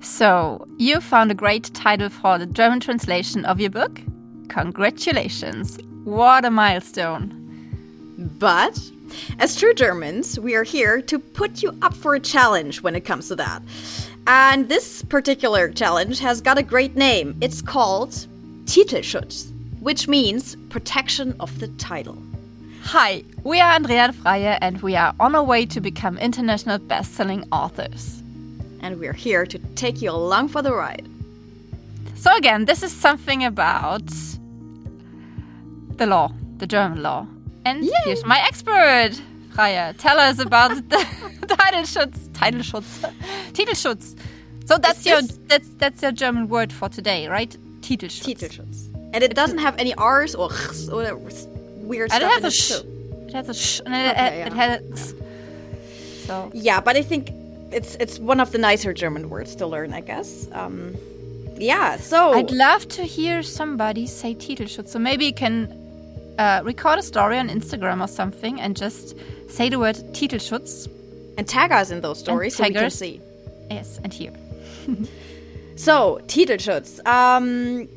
So, you found a great title for the German translation of your book? Congratulations! What a milestone! But, as true Germans, we are here to put you up for a challenge when it comes to that. And this particular challenge has got a great name. It's called Titelschutz, which means protection of the title. Hi, we are Andrea and Freya, and we are on our way to become international best-selling authors. And we're here to take you along for the ride. So again, this is something about the law, the German law. And Yay. here's my expert, Freya. Tell us about the Titelschutz, Titelschutz, Titelschutz. So that's Is your this- that's that's your German word for today, right? Titelschutz. Titelschutz. And it doesn't have any R's or Chs or weird And it has in a it, sh. It has a sh. And it, Okay, it yeah. has. So Yeah, but I think it's it's one of the nicer German words to learn, I guess. Um, yeah, so I'd love to hear somebody say Titelschutz. So maybe you can uh, record a story on Instagram or something and just say the word Titelschutz. and tag us in those stories so we can see. Yes, and here. So, Titelschutz. Um,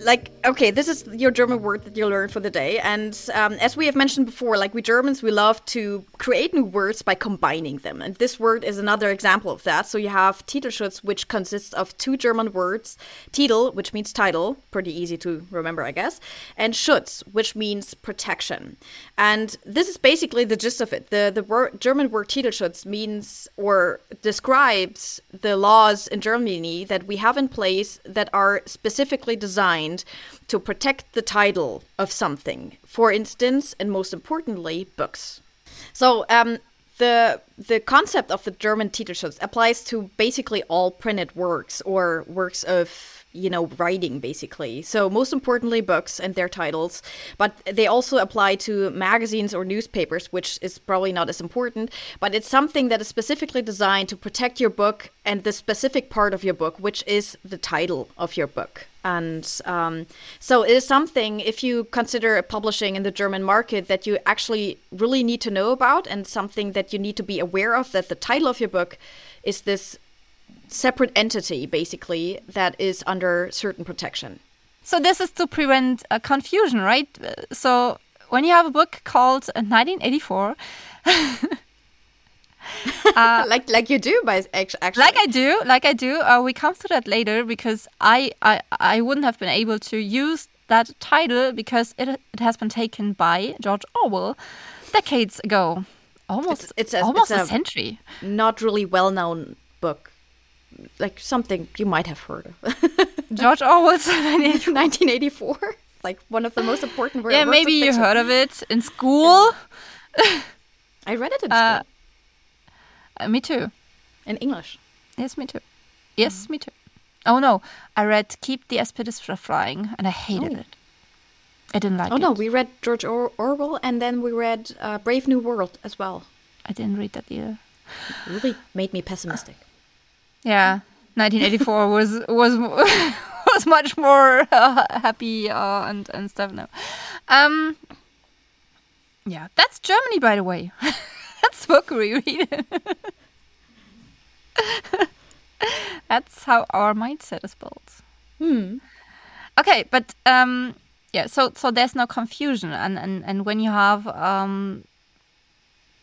like, okay, this is your German word that you learned for the day. And um, as we have mentioned before, like we Germans, we love to create new words by combining them. And this word is another example of that. So you have Titelschutz, which consists of two German words Titel, which means title, pretty easy to remember, I guess, and Schutz, which means protection. And this is basically the gist of it. The, the word, German word Titelschutz means or describes the laws in Germany that we have in place that are specifically designed to protect the title of something. For instance, and most importantly, books. So um, the the concept of the German Titelschutz applies to basically all printed works or works of you know writing basically. So most importantly, books and their titles, but they also apply to magazines or newspapers, which is probably not as important. But it's something that is specifically designed to protect your book and the specific part of your book, which is the title of your book. And um, so it is something, if you consider publishing in the German market, that you actually really need to know about, and something that you need to be aware of that the title of your book is this separate entity, basically, that is under certain protection. So this is to prevent uh, confusion, right? Uh, So when you have a book called uh, like like you do, by act- actually. Like I do, like I do, uh, we come to that later because I, I I wouldn't have been able to use that title because it it has been taken by George Orwell decades ago, almost It's- it's a- almost it's a, a- century. not really well known book, like something you might have heard of. George Orwell's. 1984. 1984, like one of the most important wor- yeah, works maybe you fiction. heard of it in school. I read it in Uh, school Uh, me too. in English. Yes, me too. Yes, me too. Oh no, I read Keep the Aspidistra Flying and I hated Oh. it. I didn't like Oh it. no, we read George or- Orwell, and then we read uh, Brave New World as well. I didn't read that either. It Really made me pessimistic. Yeah, 1984 was was was much more uh, happy uh, and and stuff No, Um, yeah, that's Germany, by the way. book reread. that's how our mindset is built. Hmm. Okay, but um, yeah, so so there's no confusion, and and and when you have um,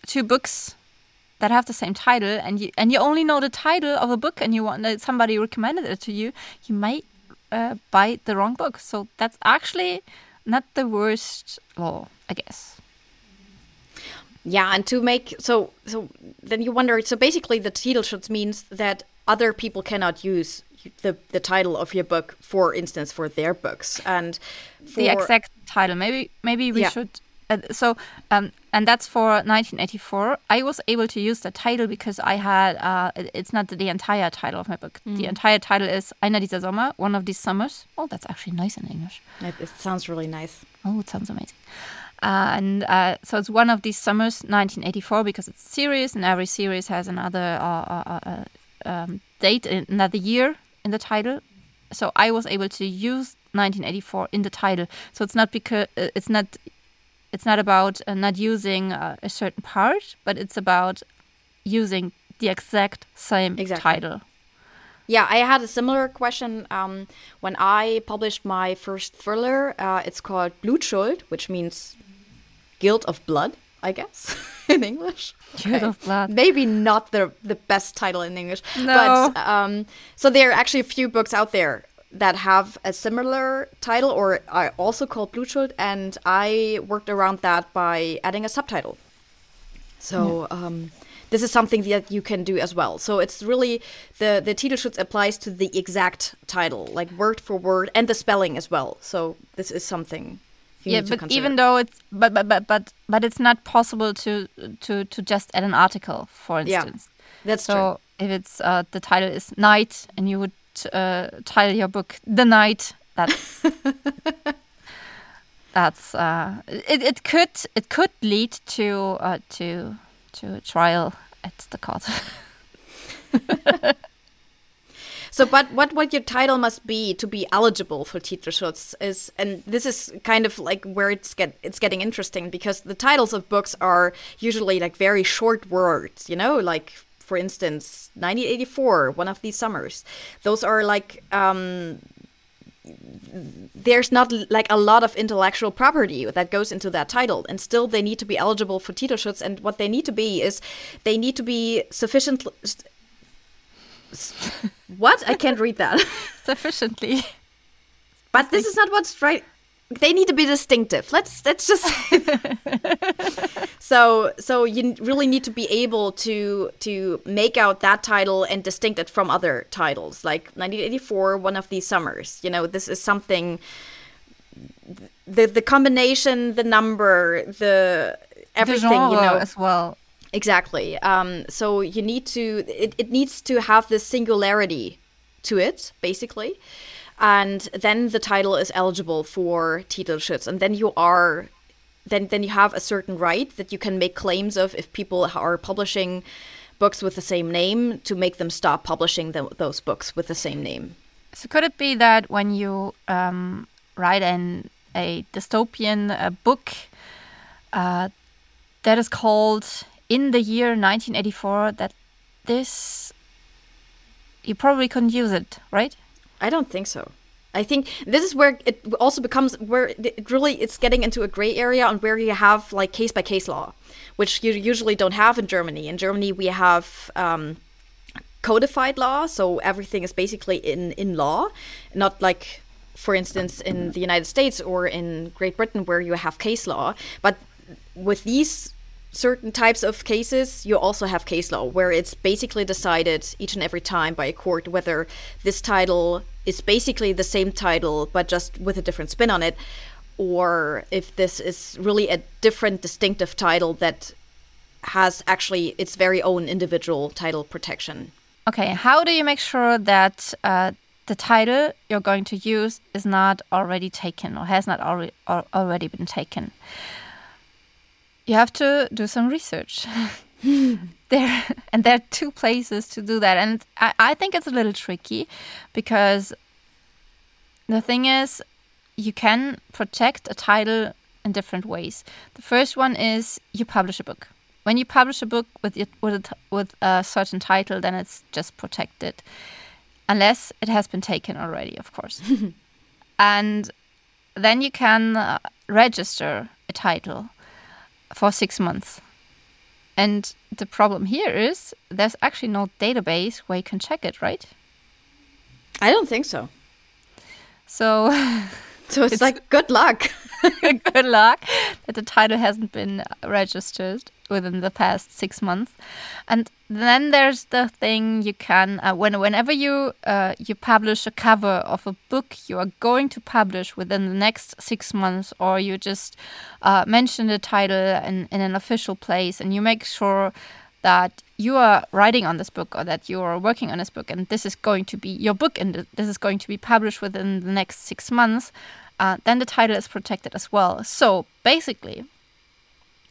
two books that have the same title, and you and you only know the title of a book, and you want that somebody recommended it to you, you might uh, buy the wrong book. So that's actually not the worst law, I guess. Yeah, and to make so so then you wonder. So basically, the Titelschutz means that other people cannot use the the title of your book, for instance, for their books, and for, the exact title. Maybe maybe we Yeah. should. Uh, so um, and that's for 1984. I was able to use the title because I had. Uh, it's not the entire title of my book. The entire title is Einer dieser Sommer, one of these summers. Oh, that's actually nice in English. It, it sounds really nice. Oh, it sounds amazing. Uh, and uh, so it's one of these summers, 1984, because it's a series, and every series has another uh, uh, uh, um, date, another year in the title. So I was able to use 1984 in the title. So it's not because it's not it's not about uh, not using uh, a certain part, but it's about using the exact same Exactly. title. Yeah, I had a similar question um, when I published my first thriller. Uh, it's called Blutschuld, which means guilt of blood, I guess, in English. Guilt of blood. Maybe not the the best title in English, No. but um, so there are actually a few books out there that have a similar title or are also called Blutschuld, and I worked around that by adding a subtitle. So um, this is something that you can do as well. So it's really the the Titelschutz applies to the exact title, like word for word, and the spelling as well. So this is something. You yeah, but even though it's but but but but but it's not possible to to to just add an article, for Yeah, instance. that's true. So if it's uh, the title is night and you would uh, title your book the night, that's that's uh, it. It could it could lead to uh, to to a trial at the court. So, but what what your title must be to be eligible for Titelschutz is, and this is kind of like where it's get it's getting interesting because the titles of books are usually like very short words, you know, like for instance, 1984, one of these summers. Those are like um, there's not like a lot of intellectual property that goes into that title and still they need to be eligible for Titelschutz and what they need to be is they need to be sufficiently what? I can't read that. Sufficiently. but this is not what's right. They need to be distinctive. Let's let's just so so you really need to be able to to make out that title and distinct it from other titles. Like 1984 one of these summers. You know this is something the the combination the number the everything the you know. as well. Exactly. Um, so you need to it, it needs to have this singularity to it, basically. And then the title is eligible for Titelschutz. And then you are then then you have a certain right that you can make claims of if people are publishing books with the same name to make them stop publishing tho- those books with the same name. So could it be that when you um, write an a dystopian uh, book uh, that is called in the year 1984 that this you probably couldn't use it, right? I don't think so. I think this is where it also becomes where it really it's getting into a gray area on where you have like case by case law, which you usually don't have in Germany. In Germany, we have um, codified law, so everything is basically in in law, not like, for instance, in the United States or in Great Britain where you have case law. But with these certain types of cases, you also have case law where it's basically decided each and every time by a court whether this title is basically the same title but just with a different spin on it, or if this is really a different distinctive title that has actually its very own individual title protection. Okay, how do you make sure that uh, the title you're going to use is not already taken or has not already already been taken? You have to do some research. there and there are two places to do that, and I, I think it's a little tricky because the thing is you can protect a title in different ways. The first one is you publish a book. When you publish a book with it, with a, t- with a certain title, then it's just protected, unless it has been taken already, of course. and then you can uh, register a title for six months. And the problem here is there's actually no database where you can check it, right? I don't think so. So So it's, like good luck. good luck that the title hasn't been registered within the past six months. And then there's the thing you can uh, when whenever you uh, you publish a cover of a book you are going to publish within the next six months, or you just uh, mention the title in, in an official place, and you make sure that you are writing on this book or that you are working on this book and this is going to be your book and this is going to be published within the next six months, uh, then the title is protected as well. So basically,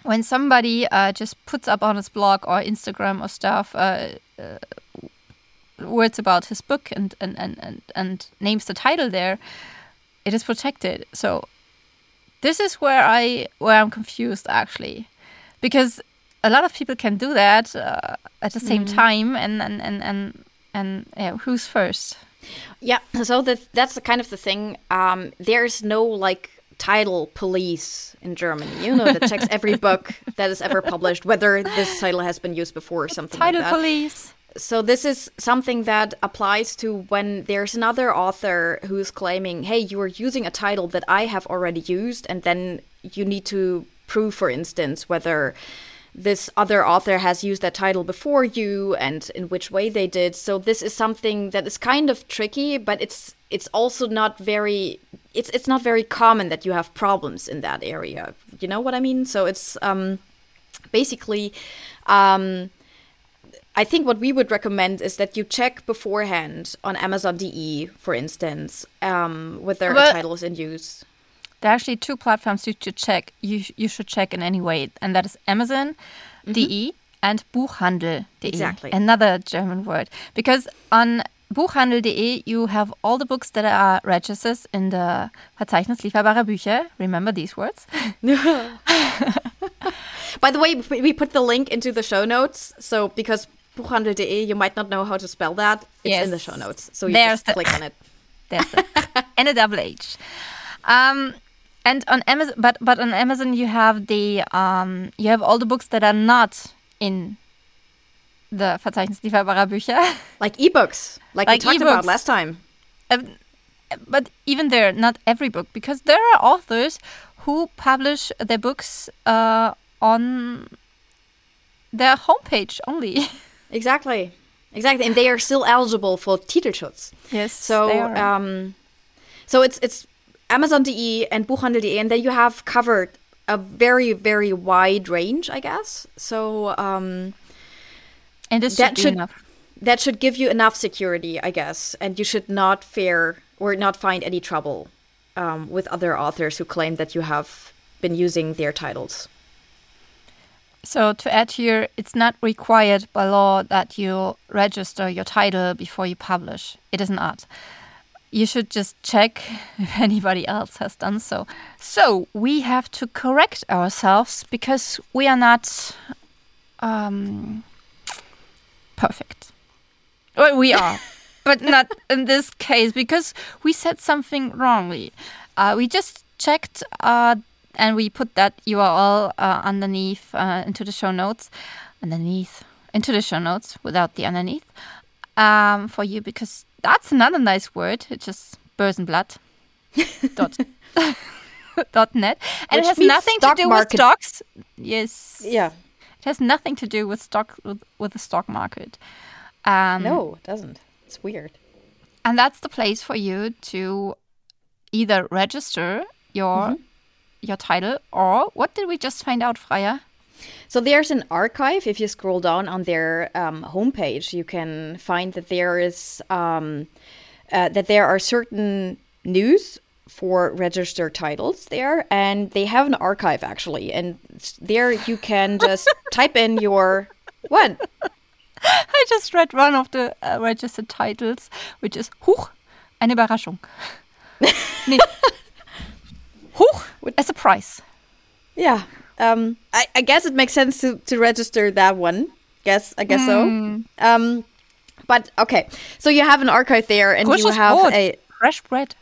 when somebody uh, just puts up on his blog or Instagram or stuff uh, uh, words about his book and, and, and, and, and names the title there, it is protected. So this is where I where I'm confused actually, because a lot of people can do that uh, at the same time, and and and, and And yeah, who's first? Yeah, so that that's the kind of the thing. Um, there's no like title police in Germany, you know, that checks every book that is ever published, whether this title has been used before or something Title like that. police. So this is something that applies to when there's another author who's claiming, "Hey, you are using a title that I have already used," and then you need to prove, for instance, whether this other author has used that title before you and in which way they did. So this is something that is kind of tricky, but it's it's also not very it's it's not very common that you have problems in that area. You know what I mean? So it's um basically um I think what we would recommend is that you check beforehand on Amazon DE, for instance, um, whether a But- title is in use. There are actually two platforms you should check. You you should check in any way, and that is Amazon.de and Buchhandel.de. Exactly. Another German word, because on Buchhandel.de you have all the books that are registered in the Verzeichnis lieferbarer Bücher. Remember these words? By the way, we put the link into the show notes. So because Buchhandel.de, you might not know how to spell that. It's in the show notes. So you There's just the- click on it. There's the and a double H. Um, and on Amazon, but but on Amazon you have the um, you have all the books that are not in the Verzeichnis lieferbarer Bücher. Like ebooks, like, Like we talked about last time. Um, but even there, not every book, because there are authors who publish their books uh, on their homepage only. Exactly. Exactly. And they are still eligible for Titelschutz. Yes. So um, so it's it's Amazon.de and Buchhandel.de, and then you have covered a very very wide range, I guess. So um, and this that should, should- enough. that should give you enough security, I guess, and you should not fear or not find any trouble um, with other authors who claim that you have been using their titles. So to add here, it's not required by law that you register your title before you publish. It is not. You should just check if anybody else has done so. So we have to correct ourselves because we are not um, perfect. Well, we are, but not in this case because we said something wrongly. Uh, we just checked uh, and we put that URL uh, underneath uh, into the show notes, underneath into the show notes without the underneath um, for you because that's another nice word. It's just Börsenblatt dot dot net, and Which it has nothing to do market. with stocks. Yes, Yeah. it has nothing to do with stock with, with the stock market. Um, No, it doesn't. It's weird. and that's the place for you to either register your your title or what did we just find out, Freya? So there's an archive. If you scroll down on their um, homepage, you can find that there is um, uh, that there are certain news for registered titles there, and they have an archive actually. And there you can just type in your what? I just read one of the uh, registered titles, which is Huch, eine Überraschung. nee. Huch, a surprise. Yeah. Um, I, I guess it makes sense to, to register that one. Guess I guess so. Um, but okay. So you have an archive there, and you have a Fresh bread.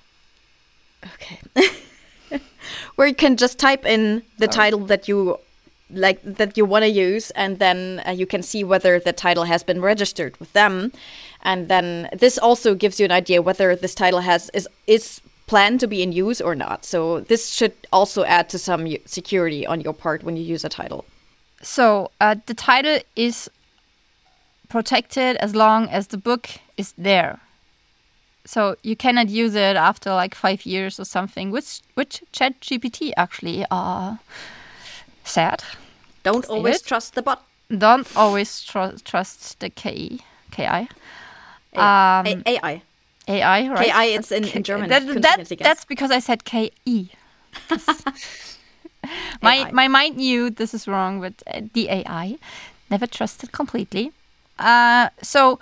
Okay. Where you can just type in the title that you like that you want to use and then uh, you can see whether the title has been registered with them and then this also gives you an idea whether this title has is is planned to be in use or not. So this should also add to some security on your part when you use a title. So uh, the title is protected as long as the book is there. So you cannot use it after like five years or something, which which ChatGPT actually uh, said. Don't always it? trust the bot. Don't always tr- trust the KI. KI. A- Um, A- AI. AI, right? KI, it's in, in German. That, that, that's because I said KE. my AI. my mind knew this is wrong, but uh, the AI never trusted completely. Uh, so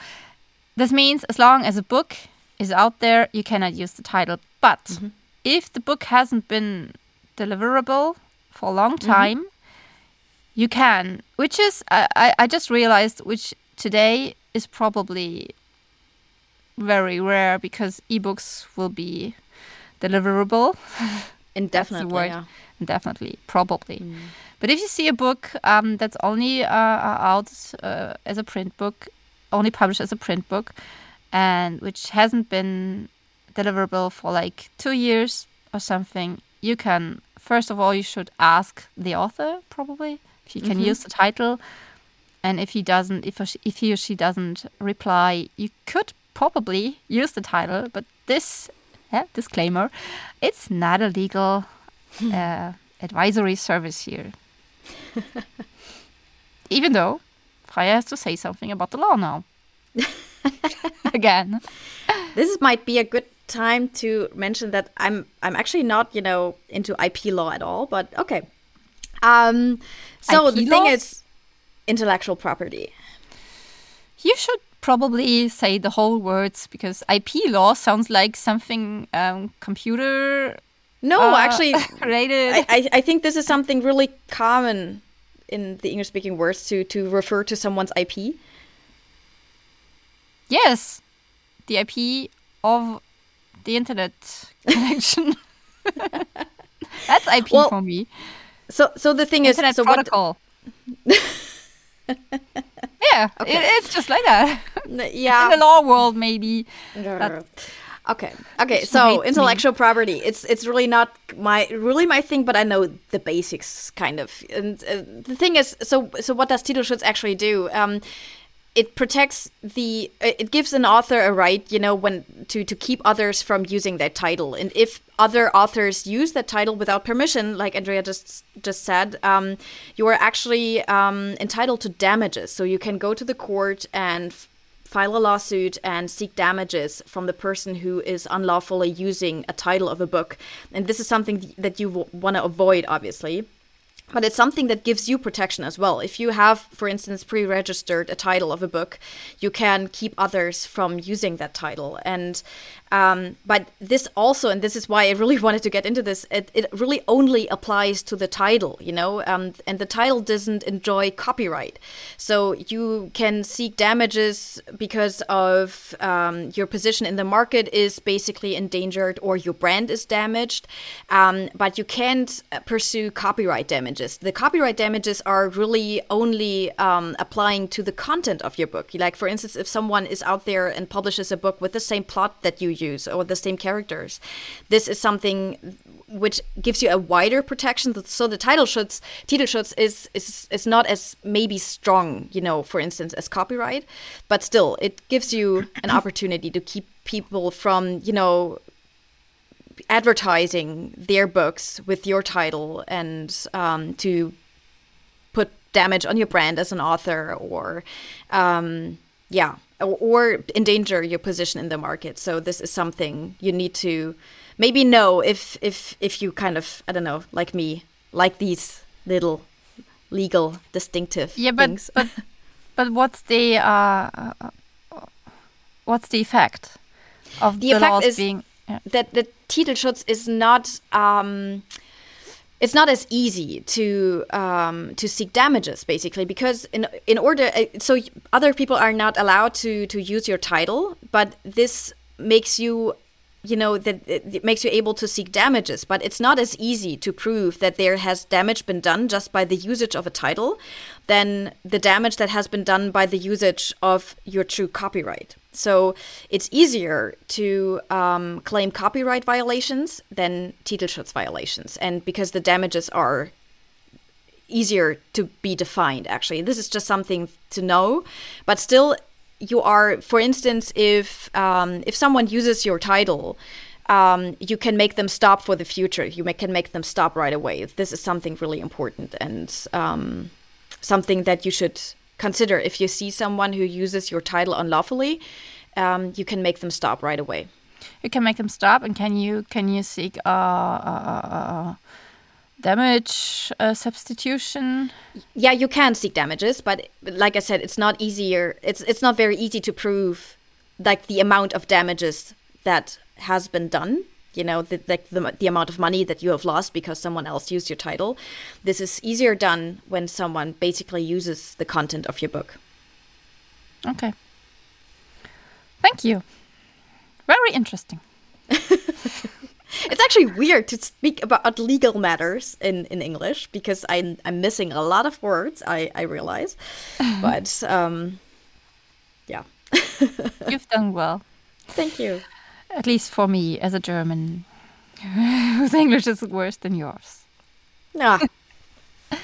this means as long as a book is out there, you cannot use the title. But Mm-hmm. if the book hasn't been deliverable for a long Mm-hmm. time, you can. Which is I I just realized which today is probably very rare because ebooks will be deliverable. Indefinitely, yeah. Definitely, probably. But if you see a book um, that's only uh, out uh, as a print book, only published as a print book, and which hasn't been deliverable for like two years or something, you can first of all you should ask the author probably if he can use the title, and if he doesn't, if if he or she doesn't reply, you could probably use the title. But this yeah, disclaimer, it's not a legal uh, advisory service here. Even though Freya has to say something about the law now. Again. This might be a good time to mention that I'm I'm actually not you know into IP law at all, but okay. Um, so IP the thing is intellectual property. You should probably say the whole words because IP law sounds like something um, computer No, uh, actually, related. I, I think this is something really common in the English speaking words to to refer to someone's IP. yes, the IP of the internet connection. That's IP Well, for me. So so the thing is Internet so what yeah, it, it's just like that. yeah In the law world, maybe. Okay. Okay. So hates me. intellectual property. It's it's really not my really my thing, but I know the basics kind of. And uh, the thing is, so so what does Titelschutz actually do? Um, it protects the. It gives an author a right, you know, when to to keep others from using that title, and if other authors use that title without permission, like Andrea just just said, um, you are actually um, entitled to damages. So you can go to the court and file a lawsuit and seek damages from the person who is unlawfully using a title of a book. And this is something that you want to avoid, obviously. But it's something that gives you protection as well. If you have, for instance, pre registered a title of a book, you can keep others from using that title. And um, but this also, and this is why I really wanted to get into this, it, it really only applies to the title, you know, um, and the title doesn't enjoy copyright. So you can seek damages because of um, your position in the market is basically endangered or your brand is damaged, um, but you can't uh, pursue copyright damages. The copyright damages are really only um, applying to the content of your book. Like, for instance, if someone is out there and publishes a book with the same plot that you use or the same characters, this is something which gives you a wider protection. So the title schutz, Titelschutz is, is is not as maybe strong, you know, for instance, as copyright, but still it gives you an opportunity to keep people from, you know, advertising their books with your title and um, to put damage on your brand as an author or um, yeah or, endanger your position in the market so this is something you need to maybe know if if if you kind of i don't know like me like these little legal distinctive Yeah, but things but but what's the uh, uh, what's the effect of The the, effect laws is- being? Yeah. that the Titelschutz is not um, it's not as easy to um, to seek damages basically because in in order uh, so other people are not allowed to to use your title but this makes you you know that it it makes you able to seek damages. But it's not as easy to prove that there has damage been done just by the usage of a title than the damage that has been done by the usage of your true copyright so it's easier to um, claim copyright violations than Titelschutz violations. And because the damages are easier to be defined actually. This is just something to know. But still you are for instance if um, if someone uses your title um, you can make them stop for the future. You ma- can make them stop right away. This is something really important and um, something that you should consider if you see someone who uses your title unlawfully um, you can make them stop right away You can make them stop, and can you can you seek uh, uh, uh, damage uh, substitution? yeah you can seek damages but like i said it's not easier it's it's not very easy to prove like the amount of damages that has been done you know the, like the, the amount of money that you have lost because someone else used your title this is easier done when someone basically uses the content of your book Okay. Thank you. Very interesting. It's actually weird to speak about legal matters in, in English because I'm, I'm missing a lot of words, I, I realize. but um, yeah. You've done well. Thank you. At least for me, as a German, whose English is worse than yours. Ah,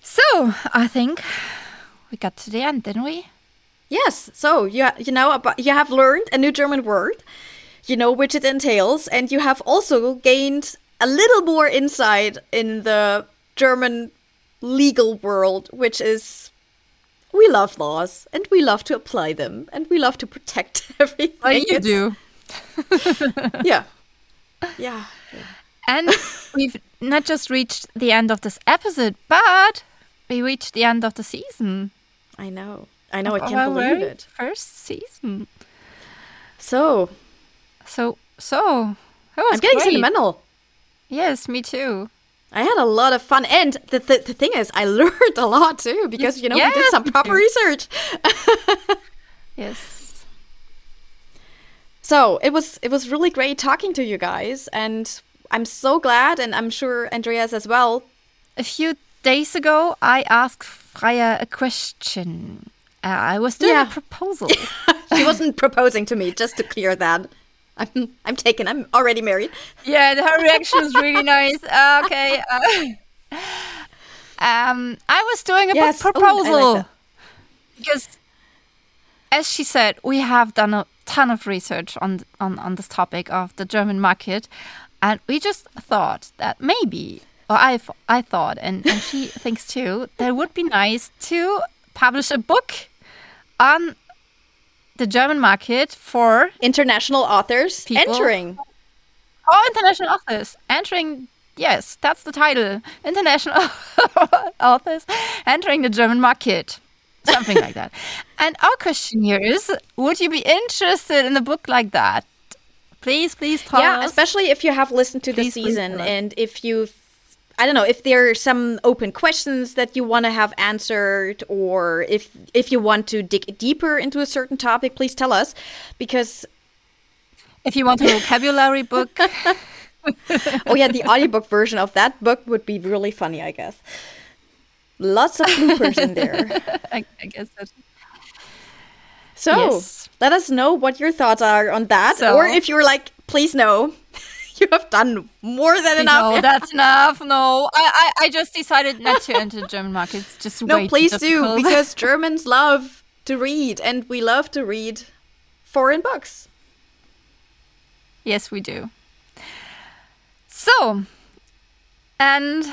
So, I think we got to the end, didn't we? yes. So you, you know about, you have learned a new German word. You know which it entails, and you have also gained a little more insight in the German legal world, which is we love laws and we love to apply them and we love to protect everything. Well, you It's- do. Yeah. Yeah. And we've not just reached the end of this episode, but we reached the end of the season. I know. I know. I can't believe it. First season. So So, so I'm getting great. sentimental. Yes, me too. I had a lot of fun, and the, the the thing is, I learned a lot too because you know we did some proper research. Yes. So it was it was really great talking to you guys, and I'm so glad, and I'm sure Andreas as well. A few days ago, I asked Freya a question. Uh, I was doing Yeah. a proposal. she wasn't proposing to me, just to clear that. I'm I'm taken. I'm already married. yeah, her reaction was really nice. Uh, okay. Uh, um, I was doing a Yes. book Ooh, like proposal because, as she said, we have done a ton of research on on on this topic of the German market, and we just thought that maybe, or I I thought, and and she thinks too, that it would be nice to publish a book on the German market for International authors People. entering. Oh, international authors entering. Yes, that's the title. International authors entering the German market. Something like that. And our question here is Would you be interested in a book like that? Please, please tell yeah, us. especially if you have listened to the Please, please season and if you I don't know if there are some open questions that you want to have answered or if if you want to dig deeper into a certain topic, please tell us because if you want a vocabulary book, oh yeah, the audiobook version of that book would be really funny, I guess. Lots of bloopers in there. I, I guess that. So Yes. let us know what your thoughts are on that. So- or if you're like, please no, you have done more than enough. No, that's enough. No, I, I, I just decided not to enter the German market. It's just No, please do because Germans love to read and we love to read foreign books. Yes, we do. So, and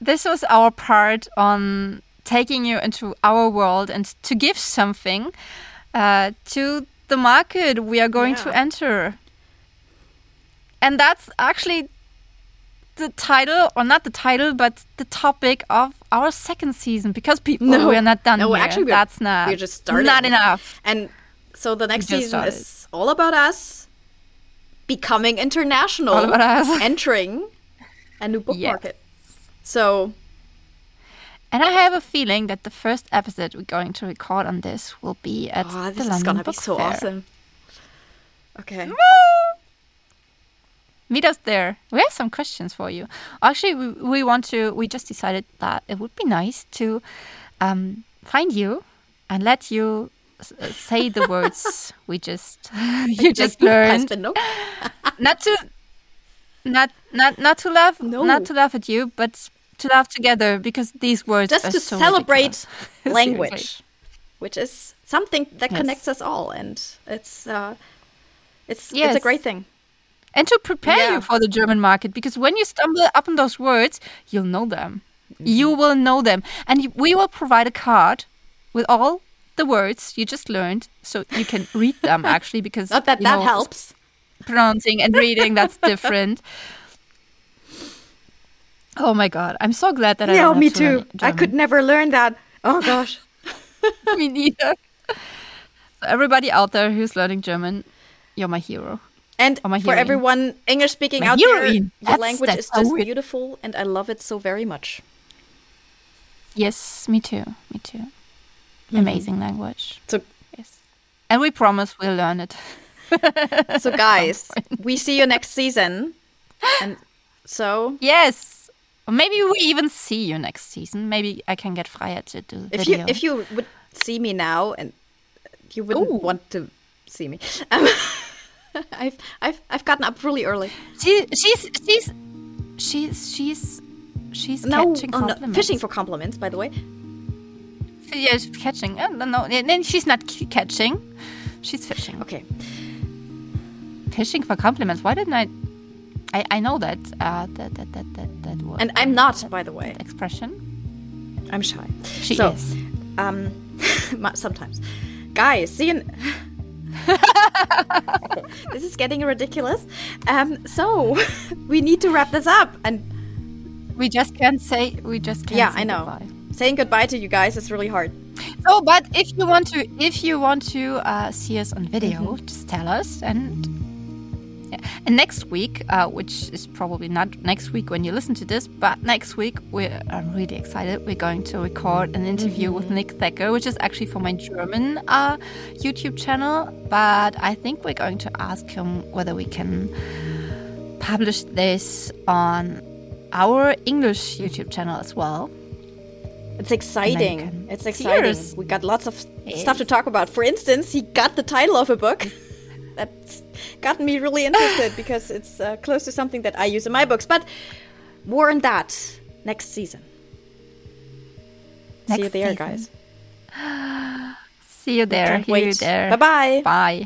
this was our part on taking you into our world and to give something uh, to the market we are going to enter. And that's actually the title, or not the title, but the topic of our second season. Because people, No. we are not done No, here. actually, we're- that's not. we're just starting. Not enough. And so the next season started. is all about us becoming international, All about us. entering a new book Yes. market. So And I have a feeling that the first episode we're going to record on this will be at oh, the this is London gonna be Book so Fair. awesome. Okay. Meet us there. We have some questions for you. Actually, we, we want to. We just decided that it would be nice to um, find you and let you uh, say the words we just you just learned. Husband, no? Not to not not not to laugh No. not to laugh at you, but to laugh together because these words Just to so celebrate ridiculous. language, which is something that Yes. connects us all, and it's uh, it's it's a great thing. And to prepare Yeah. you for the German market because when you stumble upon those words, you'll know them. You Mm-hmm. will know them, and we will provide a card with all the words you just learned, so you can read them actually. Because Not that that know, helps. Pronouncing and reading that's different. Oh my god! I'm so glad that I Yeah, me too. I could never learn that. Oh gosh. me neither. So everybody out there who's learning German, you're my hero. And Oh, for heroine. everyone English speaking My out there, heroine. your language that's is just weird. beautiful, and I love it so very much. Yes, me too. Me too. Mm-hmm. Amazing language. So Yes. And we promise we'll learn it. so, guys, we see you next season. And so, Yes. Maybe we even see you next season. Maybe I can get Freya to do if video. you if you would see me now and you wouldn't Ooh. want to see me, um, I've I've I've gotten up really early. she, she's she's she's she's she's No, catching oh, no, fishing for compliments, by the way. Yeah, she's catching. Oh, no, no, then she's not catching. She's fishing. Okay. Fishing for compliments. Why didn't I? I, I know that uh, that that that that, that word. And I'm not, by the way. expression. I'm shy. She so, is. Um, sometimes, guys. See you. This is getting ridiculous. Um, so we need to wrap this up, and We just can't say. We just can't. yeah, say I know. goodbye. Saying goodbye to you guys is really hard. Oh, but if you want to, if you want to uh, see us on video, Mm-hmm. just tell us. And yeah. and next week, uh, which is probably not next week when you listen to this, but next week we're I'm really excited. We're going to record an interview with Mm-hmm. Nick Thacker, which is actually for my German uh, YouTube channel. But I think we're going to ask him whether we can publish this on our English YouTube channel as well. It's exciting. It's exciting. Cheers. We got lots of stuff to talk about. For instance, he got the title of a book. That's gotten me really interested because it's uh, close to something that I use in my books. But more on that next season. See you there, season. guys. See you there. Hear you there. Bye bye. Bye.